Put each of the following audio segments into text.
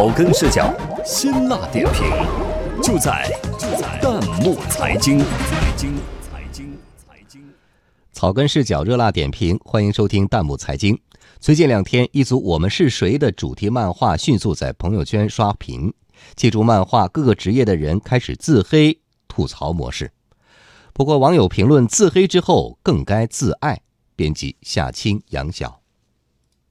草根视角，辛辣点评，就在就在弹幕财经。财经财经财经，草根视角热辣点评，欢迎收听弹幕财经。最近两天，一组《我们是谁》的主题漫画迅速在朋友圈刷屏。借助漫画，各个职业的人开始自黑吐槽模式。不过，网友评论：自黑之后更该自爱。编辑夏青、杨晓。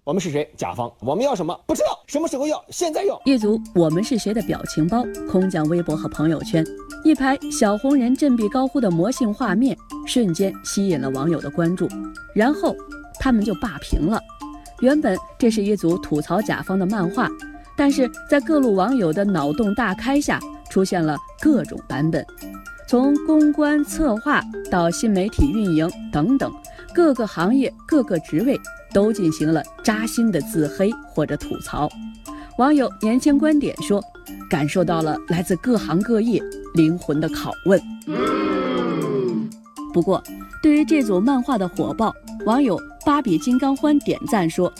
我们是谁？甲方。我们要什么？不知道。什么时候要？现在要。一组我们是谁的表情包空降微博和朋友圈，一排小红人振臂高呼的魔性画面，瞬间吸引了网友的关注。然后他们就霸屏了。原本这是一组吐槽甲方的漫画，但是在各路网友的脑洞大开下，出现了各种版本，从公关策划到新媒体运营等等。各个行业、各个职位都进行了扎心的自黑或者吐槽。网友年轻观点说，感受到了来自各行各业灵魂的拷问。不过，对于这组漫画的火爆，网友芭比金刚欢点赞说，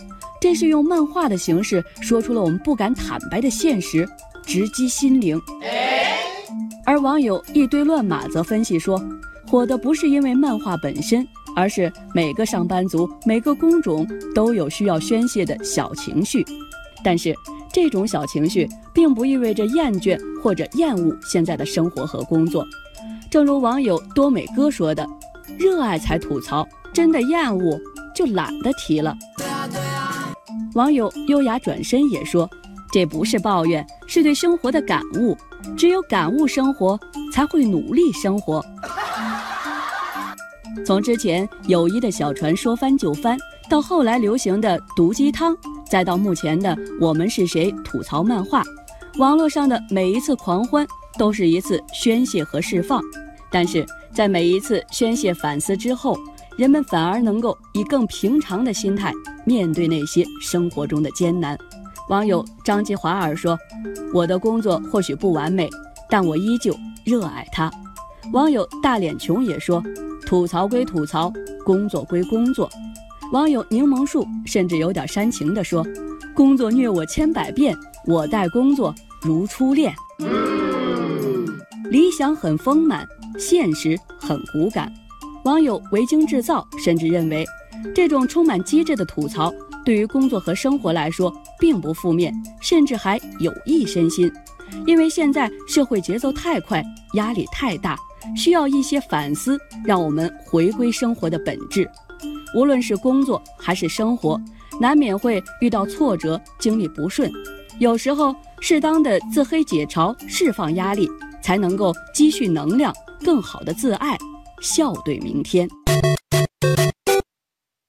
这是用漫画的形式说出了我们不敢坦白的现实，直击心灵。而网友一堆乱码则分析说，火的不是因为漫画本身。而是每个上班族、每个工种都有需要宣泄的小情绪，但是这种小情绪并不意味着厌倦或者厌恶现在的生活和工作。正如网友多美哥说的：“热爱才吐槽，真的厌恶就懒得提了。”网友优雅转身也说：“这不是抱怨，是对生活的感悟。只有感悟生活，才会努力生活。”从之前友谊的小船说翻就翻，到后来流行的毒鸡汤，再到目前的我们是谁吐槽漫画，网络上的每一次狂欢都是一次宣泄和释放。但是在每一次宣泄反思之后，人们反而能够以更平常的心态面对那些生活中的艰难。网友张吉华尔说：“我的工作或许不完美，但我依旧热爱它。”网友大脸穷也说。吐槽归吐槽，工作归工作。网友柠檬树甚至有点煽情地说：“工作虐我千百遍，我待工作如初恋。”理想很丰满，现实很骨感。网友维京制造甚至认为，这种充满机智的吐槽对于工作和生活来说并不负面，甚至还有益身心。因为现在社会节奏太快，压力太大。需要一些反思，让我们回归生活的本质。无论是工作还是生活，难免会遇到挫折，经历不顺。有时候，适当的自黑解嘲，释放压力，才能够积蓄能量，更好的自爱，笑对明天。